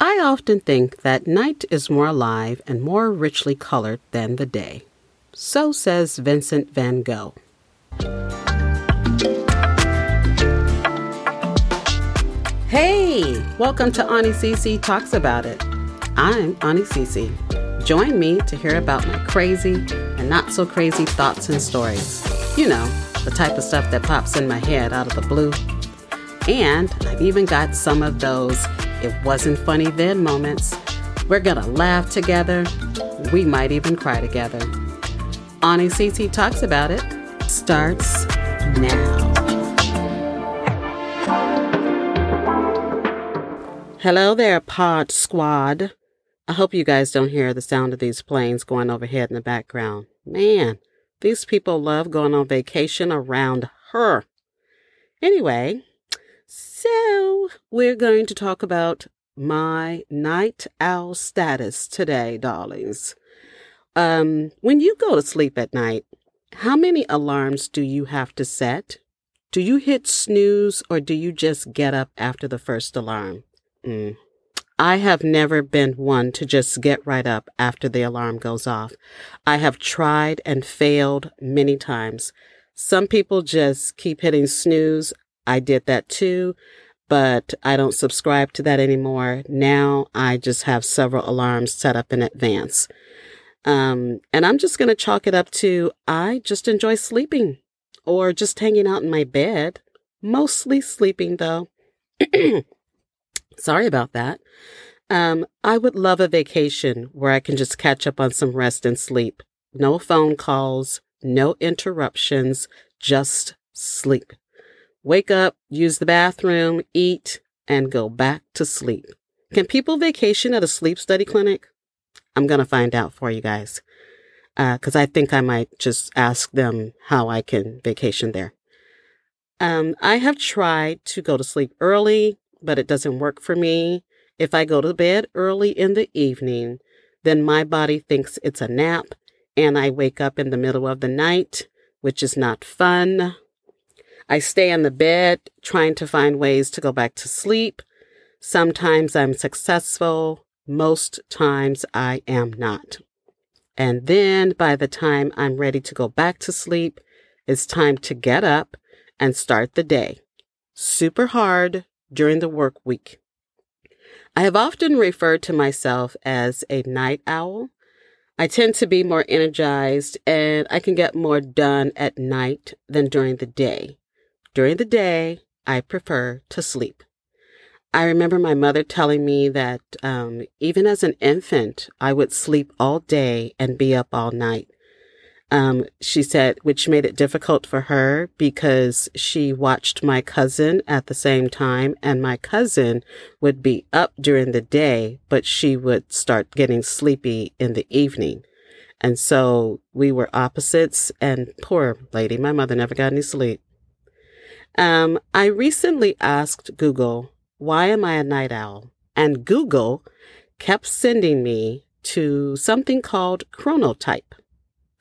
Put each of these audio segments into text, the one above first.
I often think that night is more alive and more richly colored than the day. So says Vincent van Gogh. Hey, welcome to Auntie Cece Talks About It. I'm Auntie Cece. Join me to hear about my crazy and not so crazy thoughts and stories. You know, the type of stuff that pops in my head out of the blue. And I've even got some of those it wasn't funny then moments. We're gonna laugh together. We might even cry together. Auntie Cece talks about it. Starts now. Hello there, Pod Squad. I hope you guys don't hear the sound of these planes going overhead in the background. Man, these people love going on vacation around her. Anyway, so we're going to talk about my night owl status today, darlings. Um, when you go to sleep at night, how many alarms do you have to set? Do you hit snooze or do you just get up after the first alarm? Mm. I have never been one to just get right up after the alarm goes off. I have tried and failed many times. Some people just keep hitting snooze. I did that too, but I don't subscribe to that anymore. Now I just have several alarms set up in advance. Um, and I'm just going to chalk it up to I just enjoy sleeping or just hanging out in my bed, mostly sleeping though. Sorry about that. Um, I would love a vacation where I can just catch up on some rest and sleep. No phone calls, no interruptions, just sleep. Wake up, use the bathroom, eat, and go back to sleep. Can people vacation at a sleep study clinic? I'm going to find out for you guys. Because uh, I think I might just ask them how I can vacation there. Um, I have tried to go to sleep early but it doesn't work for me. If I go to bed early in the evening, then my body thinks it's a nap and I wake up in the middle of the night, which is not fun. I stay in the bed trying to find ways to go back to sleep. Sometimes I'm successful. Most times I am not. And then by the time I'm ready to go back to sleep, it's time to get up and start the day. Super hard, during the work week. I have often referred to myself as a night owl. I tend to be more energized and I can get more done at night than during the day. During the day, I prefer to sleep. I remember my mother telling me that um, even as an infant, I would sleep all day and be up all night. Um, she said, which made it difficult for her because she watched my cousin at the same time, and my cousin would be up during the day, but she would start getting sleepy in the evening. And so we were opposites, and poor lady, my mother never got any sleep. Um, I recently asked Google, why am I a night owl? And Google kept sending me to something called chronotype.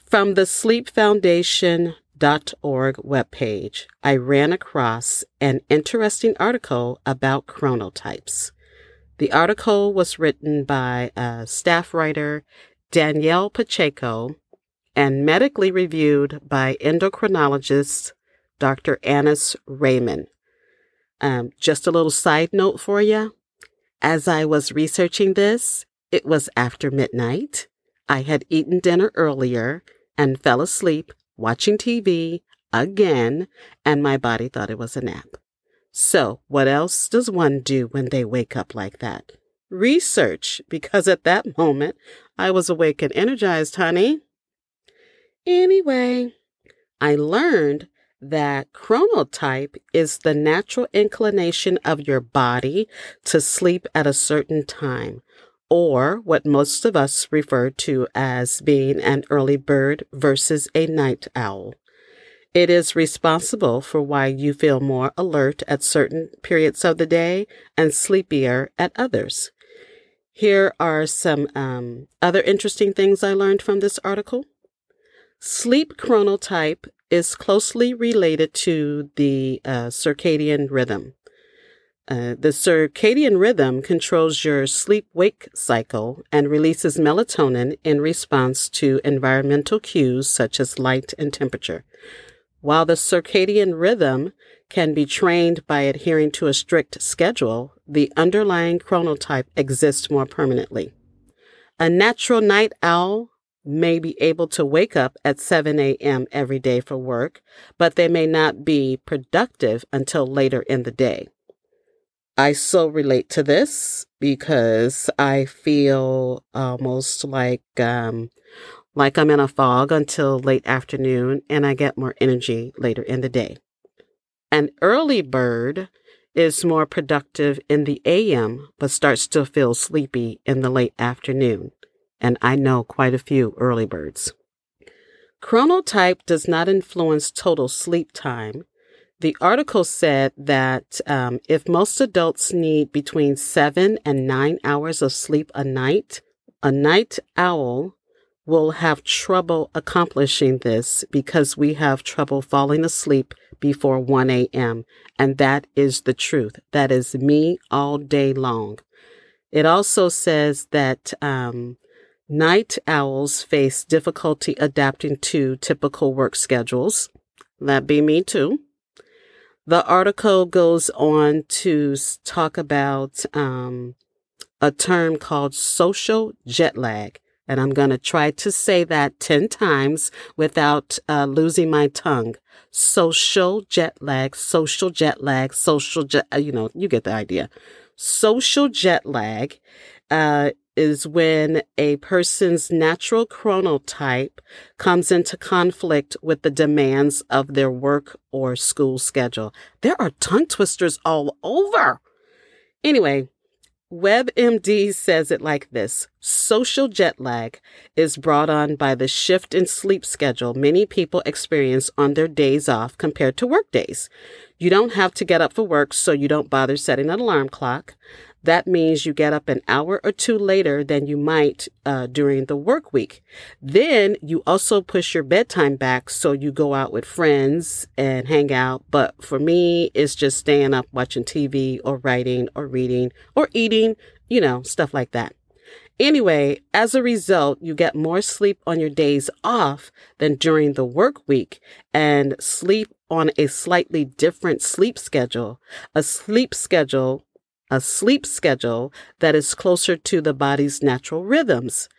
From the sleepfoundation.org webpage, I ran across an interesting article about chronotypes. The article was written by a staff writer, Danielle Pacheco, and medically reviewed by endocrinologist Dr. Anis Rehman. Um, just a little side note for you. As I was researching this, it was after midnight. I had eaten dinner earlier and fell asleep watching TV again, and my body thought it was a nap. So, what else does one do when they wake up like that? Research, because at that moment I was awake and energized, honey. Anyway, I learned that chronotype is the natural inclination of your body to sleep at a certain time, or what most of us refer to as being an early bird versus a night owl. It is responsible for why you feel more alert at certain periods of the day and sleepier at others. Here are some um, other interesting things I learned from this article. Sleep chronotype is closely related to the uh, circadian rhythm. Uh, the circadian rhythm controls your sleep wake cycle and releases melatonin in response to environmental cues such as light and temperature. While the circadian rhythm can be trained by adhering to a strict schedule, the underlying chronotype exists more permanently. A natural night owl may be able to wake up at 7 a.m. every day for work, but they may not be productive until later in the day. I so relate to this because I feel almost like um, like I'm in a fog until late afternoon and I get more energy later in the day. An early bird is more productive in the AM but starts to feel sleepy in the late afternoon and I know quite a few early birds. Chronotype does not influence total sleep time. The article said that um, if most adults need between seven and nine hours of sleep a night, a night owl will have trouble accomplishing this because we have trouble falling asleep before 1 a.m. And that is the truth. That is me all day long. It also says that um, Night owls face difficulty adapting to typical work schedules. That be me too. The article goes on to talk about um, a term called social jet lag. And I'm going to try to say that 10 times without uh, losing my tongue. Social jet lag, social jet lag, social jet, uh, you know, you get the idea. Social jet lag uh, is when a person's natural chronotype comes into conflict with the demands of their work or school schedule. There are tongue twisters all over. Anyway, WebMD says it like this Social jet lag is brought on by the shift in sleep schedule many people experience on their days off compared to work days. You don't have to get up for work, so you don't bother setting an alarm clock. That means you get up an hour or two later than you might uh, during the work week. Then you also push your bedtime back so you go out with friends and hang out. But for me, it's just staying up watching TV or writing or reading or eating, you know, stuff like that. Anyway, as a result, you get more sleep on your days off than during the work week and sleep on a slightly different sleep schedule. A sleep schedule a sleep schedule that is closer to the body's natural rhythms.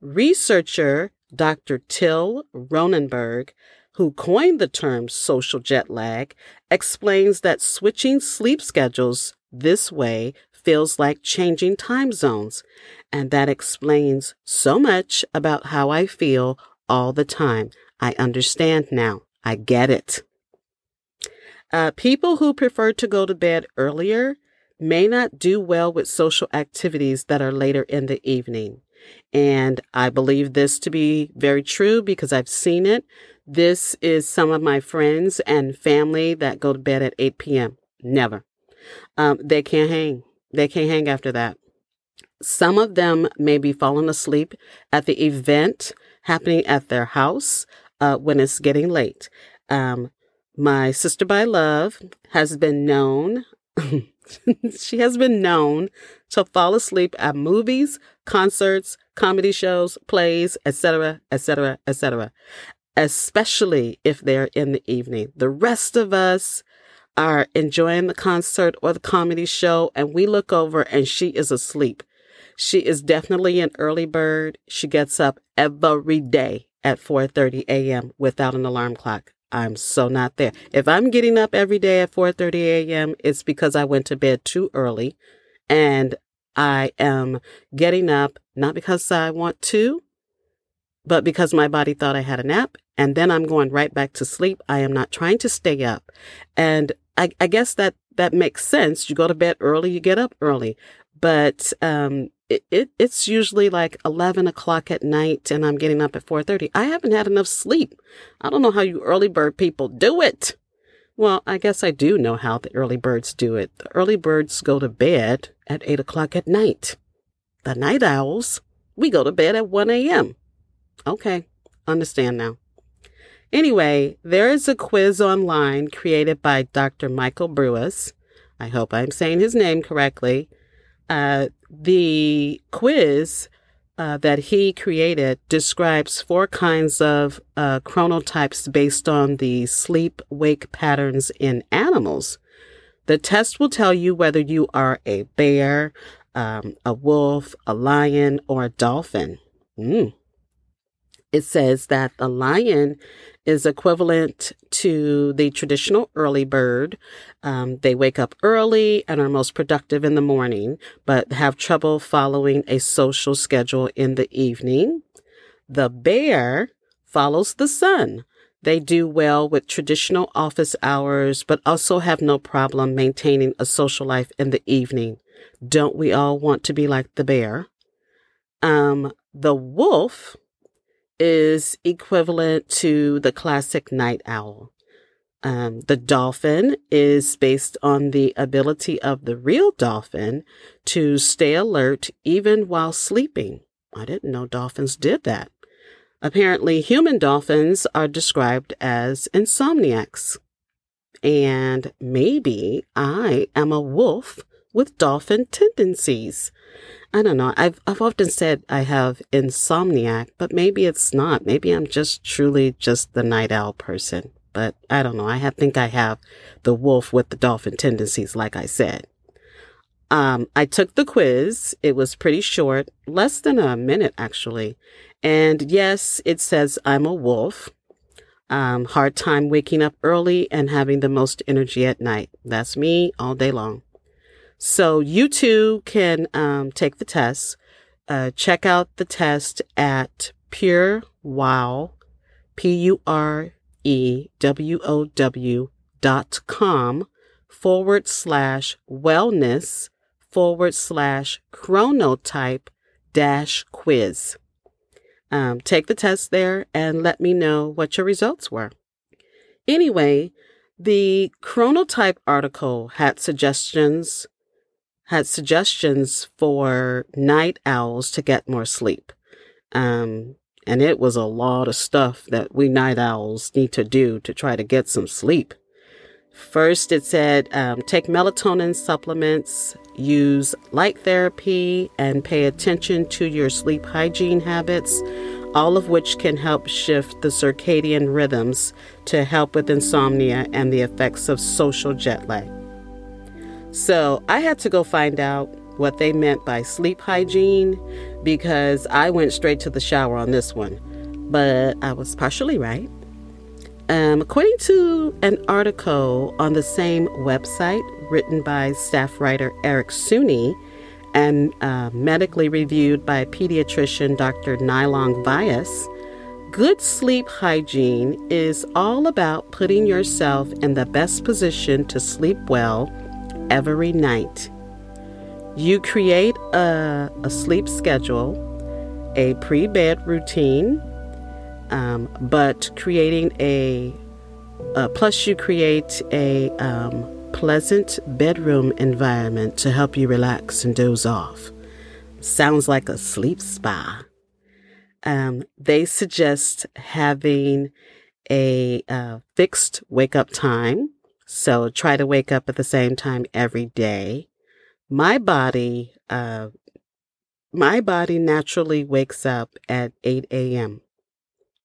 Researcher Dr. Till Roenneberg, who coined the term social jet lag, explains that switching sleep schedules this way feels like changing time zones. And that explains so much about how I feel all the time. I understand now. I get it. Uh, people who prefer to go to bed earlier may not do well with social activities that are later in the evening. And I believe this to be very true because I've seen it. This is some of my friends and family that go to bed at 8 p.m. Never. Um, they can't hang. They can't hang after that. Some of them may be falling asleep at the event happening at their house uh, when it's getting late. Um, my sister by love has been known she has been known to fall asleep at movies, concerts, comedy shows, plays, etc., etc., etc., especially if they're in the evening. The rest of us are enjoying the concert or the comedy show and we look over and she is asleep. She is definitely an early bird. She gets up every day at 4:30 a.m. without an alarm clock. I'm so not there. If I'm getting up every day at 4:30 a.m., it's because I went to bed too early and I am getting up not because I want to, but because my body thought I had a nap and then I'm going right back to sleep. I am not trying to stay up. And I, I guess that that makes sense. You go to bed early, you get up early. But um, it, it, it's usually like 11 o'clock at night and I'm getting up at 4.30. I haven't had enough sleep. I don't know how you early bird people do it. Well, I guess I do know how the early birds do it. The early birds go to bed at 8 o'clock at night. The night owls, we go to bed at 1 a.m. Okay, understand now. Anyway, there is a quiz online created by Dr. Michael Breus. I hope I'm saying his name correctly. Uh, the quiz uh, that he created describes four kinds of uh, chronotypes based on the sleep wake patterns in animals. The test will tell you whether you are a bear, um, a wolf, a lion, or a dolphin. Mm. It says that the lion is equivalent to the traditional early bird. Um, they wake up early and are most productive in the morning, but have trouble following a social schedule in the evening. The bear follows the sun. They do well with traditional office hours, but also have no problem maintaining a social life in the evening. Don't we all want to be like the bear? Um, the wolf is equivalent to the classic night owl. Um, the dolphin is based on the ability of the real dolphin to stay alert even while sleeping. I didn't know dolphins did that. Apparently, human dolphins are described as insomniacs. And maybe I am a wolf with dolphin tendencies. I don't know. I've I've often said I have insomniac, but maybe it's not. Maybe I'm just truly just the night owl person. But I don't know. I have, think I have the wolf with the dolphin tendencies, like I said. Um, I took the quiz. It was pretty short, less than a minute actually. And yes, it says I'm a wolf. Um, hard time waking up early and having the most energy at night. That's me all day long. So you too can um, take the test. Uh, check out the test at Pure Wow, P U R E W O W dot com forward slash wellness forward slash chronotype dash quiz. Um, take the test there and let me know what your results were. Anyway, the chronotype article had suggestions had suggestions for night owls to get more sleep. Um, and it was a lot of stuff that we night owls need to do to try to get some sleep. First, it said um, take melatonin supplements, use light therapy, and pay attention to your sleep hygiene habits, all of which can help shift the circadian rhythms to help with insomnia and the effects of social jet lag. So I had to go find out what they meant by sleep hygiene because I went straight to the shower on this one. But I was partially right. Um, according to an article on the same website written by staff writer Eric Suni and uh, medically reviewed by pediatrician Dr. Nilong Vyas, good sleep hygiene is all about putting yourself in the best position to sleep well every night. You create a, a sleep schedule, a pre bed routine, um, but creating a, uh, plus, you create a um, pleasant bedroom environment to help you relax and doze off. Sounds like a sleep spa. Um, they suggest having a uh, fixed wake up time so try to wake up at the same time every day. My body, uh, my body naturally wakes up at 8 a.m.,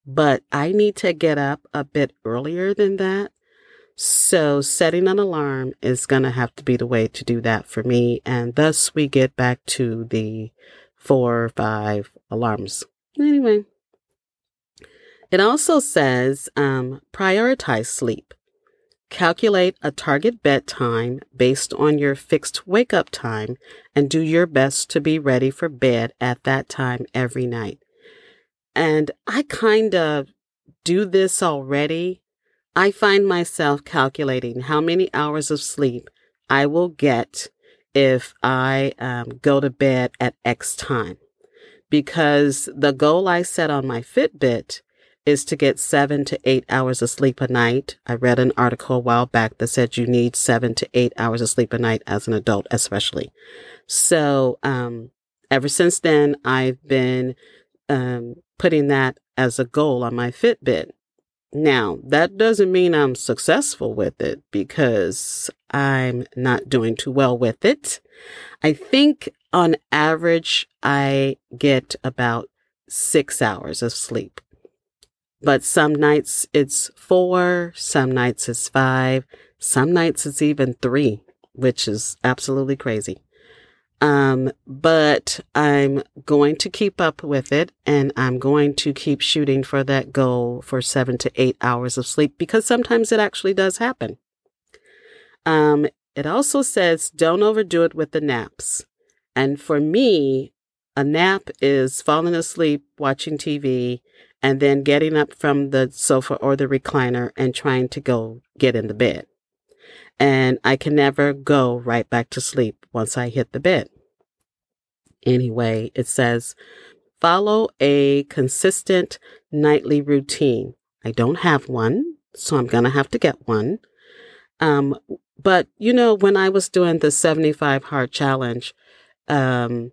but I need to get up a bit earlier than that. So setting an alarm is going to have to be the way to do that for me. And thus we get back to the four or five alarms. Anyway, it also says um, prioritize sleep. Calculate a target bedtime based on your fixed wake up time and do your best to be ready for bed at that time every night. And I kind of do this already. I find myself calculating how many hours of sleep I will get if I um, go to bed at X time. Because the goal I set on my Fitbit is to get seven to eight hours of sleep a night. I read an article a while back that said you need seven to eight hours of sleep a night as an adult, especially. So, um, ever since then, I've been, um, putting that as a goal on my Fitbit. Now, that doesn't mean I'm successful with it because I'm not doing too well with it. I think on average, I get about six hours of sleep. But some nights it's four, some nights it's five, some nights it's even three, which is absolutely crazy. Um, but I'm going to keep up with it and I'm going to keep shooting for that goal for seven to eight hours of sleep because sometimes it actually does happen. Um, it also says don't overdo it with the naps. And for me, a nap is falling asleep watching TV and then getting up from the sofa or the recliner and trying to go get in the bed. And I can never go right back to sleep once I hit the bed anyway. It says, follow a consistent nightly routine. I don't have one, so I'm going to have to get one. Um, but you know, when I was doing the 75 hard challenge, um,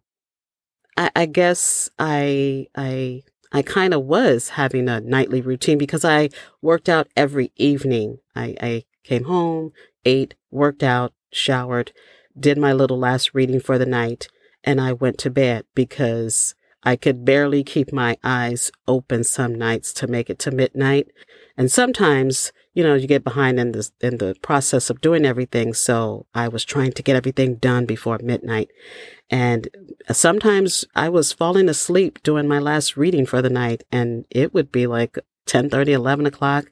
I, I guess I, I, I kind of was having a nightly routine because I worked out every evening. I, I came home, ate, worked out, showered, did my little last reading for the night, and I went to bed because I could barely keep my eyes open some nights to make it to midnight. And sometimes, you know, you get behind in the, in the process of doing everything. So I was trying to get everything done before midnight. And sometimes I was falling asleep doing my last reading for the night and it would be like 10 30, 11 o'clock.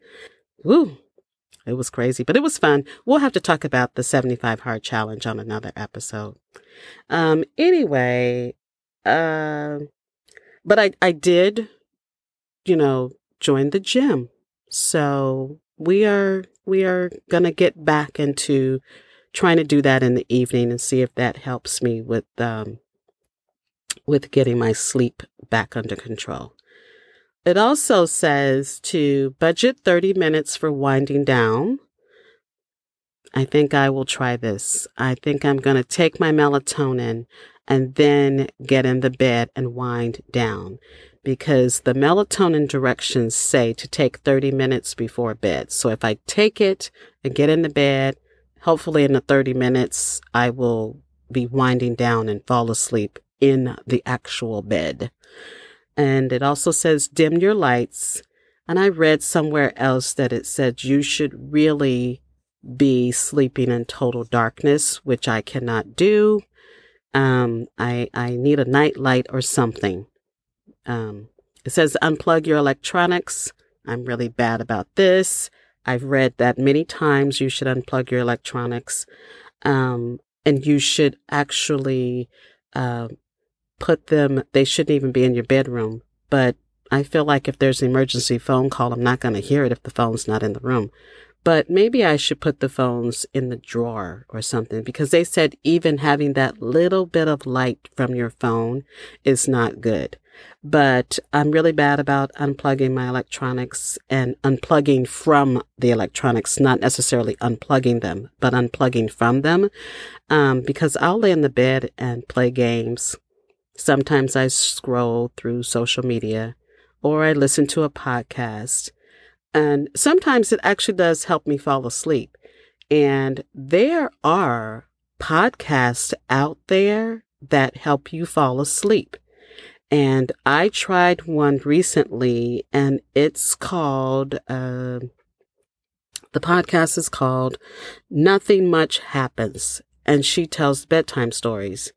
Woo. It was crazy, but it was fun. We'll have to talk about the 75 hard challenge on another episode. Um, anyway, uh, but I, I did, you know, join the gym. So we are, we are going to get back into trying to do that in the evening and see if that helps me with, um, with getting my sleep back under control. It also says to budget 30 minutes for winding down, I think I will try this. I think I'm going to take my melatonin and then get in the bed and wind down because the melatonin directions say to take 30 minutes before bed. So if I take it and get in the bed, hopefully in the 30 minutes, I will be winding down and fall asleep in the actual bed. And it also says dim your lights. And I read somewhere else that it said you should really be sleeping in total darkness, which I cannot do. Um, I, I need a night light or something. Um, it says unplug your electronics. I'm really bad about this. I've read that many times you should unplug your electronics. Um, and you should actually, uh, put them, they shouldn't even be in your bedroom. But I feel like if there's an emergency phone call, I'm not going to hear it if the phone's not in the room. But maybe I should put the phones in the drawer or something because they said even having that little bit of light from your phone is not good. But I'm really bad about unplugging my electronics and unplugging from the electronics, not necessarily unplugging them, but unplugging from them. Um, because I'll lay in the bed and play games. Sometimes I scroll through social media or I listen to a podcast and sometimes it actually does help me fall asleep. And there are podcasts out there that help you fall asleep. And I tried one recently and it's called, uh, the podcast is called Nothing Much Happens. And she tells bedtime stories.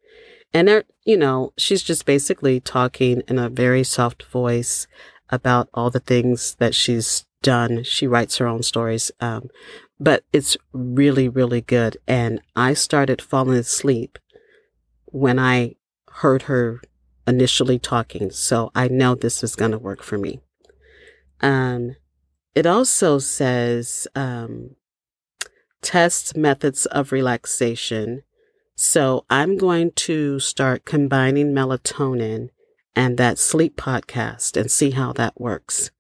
And you know, she's just basically talking in a very soft voice about all the things that she's done. She writes her own stories. Um, but it's really, really good. And I started falling asleep when I heard her initially talking. So I know this is going to work for me. Um, it also says, um, test methods of relaxation. So I'm going to start combining melatonin and that sleep podcast and see how that works.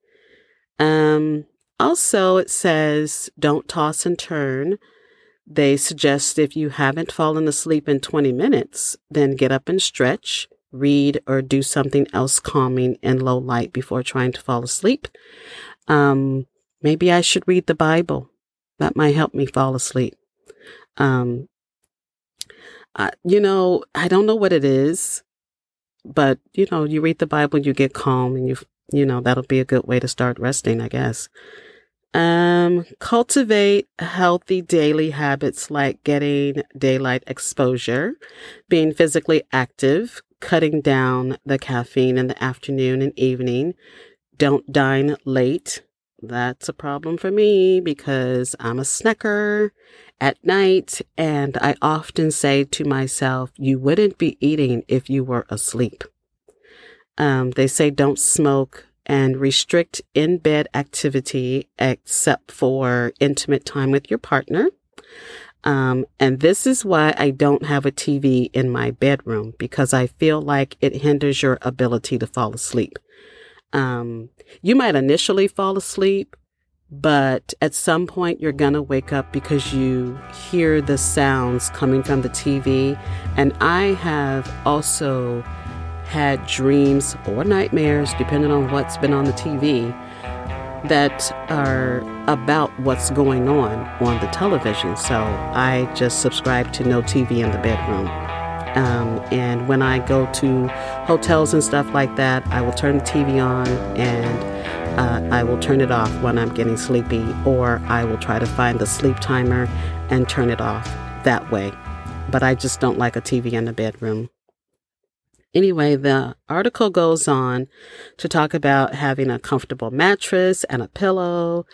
Um, also, it says don't toss and turn. They suggest if you haven't fallen asleep in 20 minutes, then get up and stretch, read, or do something else calming in low light before trying to fall asleep. Um, maybe I should read the Bible. That might help me fall asleep. Um, uh, you know, I don't know what it is, but you know, you read the Bible, you get calm, and you, you know, that'll be a good way to start resting, I guess. Um, cultivate healthy daily habits like getting daylight exposure, being physically active, cutting down the caffeine in the afternoon and evening. Don't dine late. That's a problem for me because I'm a snacker at night. And I often say to myself, you wouldn't be eating if you were asleep. Um, they say don't smoke and restrict in bed activity except for intimate time with your partner. Um, and this is why I don't have a TV in my bedroom because I feel like it hinders your ability to fall asleep. Um, you might initially fall asleep, but at some point you're going to wake up because you hear the sounds coming from the TV. And I have also had dreams or nightmares, depending on what's been on the TV, that are about what's going on on the television. So I just subscribe to no TV in the bedroom. Um, and when I go to hotels and stuff like that, I will turn the TV on and uh, I will turn it off when I'm getting sleepy, or I will try to find the sleep timer and turn it off that way. But I just don't like a TV in the bedroom. Anyway, the article goes on to talk about having a comfortable mattress and a pillow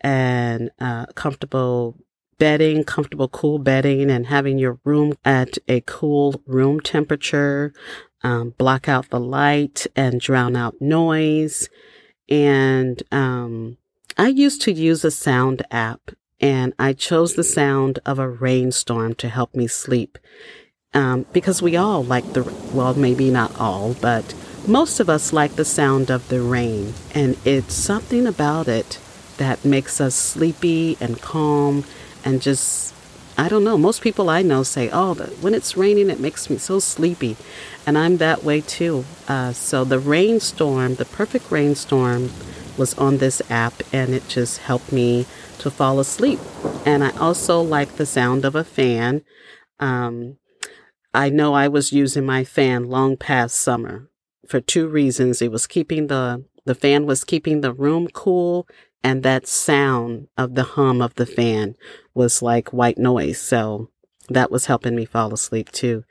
and uh, comfortable bedding, comfortable cool bedding, and having your room at a cool room temperature, um, block out the light and drown out noise. And um, I used to use a sound app, and I chose the sound of a rainstorm to help me sleep um, because we all like the, well, maybe not all, but most of us like the sound of the rain. And it's something about it that makes us sleepy and calm and just, I don't know. Most people I know say, oh, the, when it's raining, it makes me so sleepy. And I'm that way too. Uh, so the rainstorm, the perfect rainstorm, was on this app and it just helped me to fall asleep. And I also like the sound of a fan. Um, I know I was using my fan long past summer for two reasons. It was keeping the, the fan was keeping the room cool and that sound of the hum of the fan was like white noise. So that was helping me fall asleep too.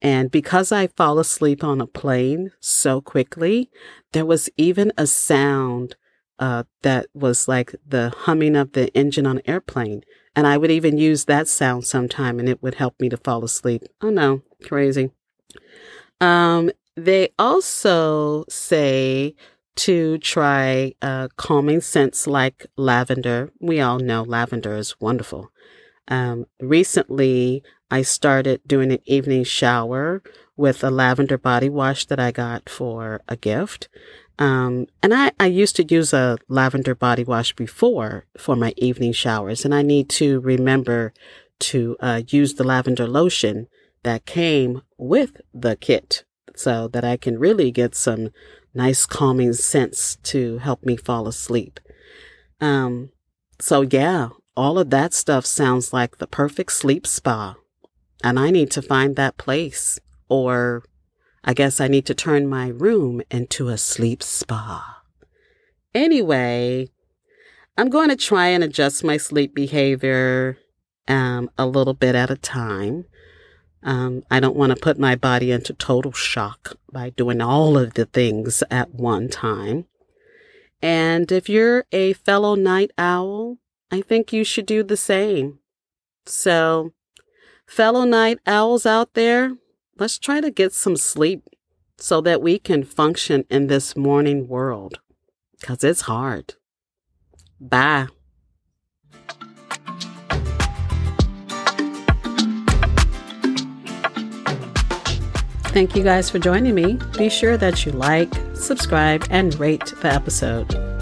And because I fall asleep on a plane so quickly, there was even a sound uh, that was like the humming of the engine on an airplane. And I would even use that sound sometime and it would help me to fall asleep. Oh no, crazy. Um, they also say to try uh, calming scents like lavender. We all know lavender is wonderful. Um, recently, I started doing an evening shower with a lavender body wash that I got for a gift. Um, and I, I used to use a lavender body wash before for my evening showers, and I need to remember to uh, use the lavender lotion that came with the kit so that I can really get some nice calming scents to help me fall asleep. Um, so yeah, all of that stuff sounds like the perfect sleep spa. And I need to find that place or I guess I need to turn my room into a sleep spa. Anyway, I'm going to try and adjust my sleep behavior um, a little bit at a time. Um, I don't want to put my body into total shock by doing all of the things at one time. And if you're a fellow night owl, I think you should do the same. So, fellow night owls out there, let's try to get some sleep so that we can function in this morning world because it's hard. Bye. Thank you guys for joining me. Be sure that you like, subscribe, and rate the episode.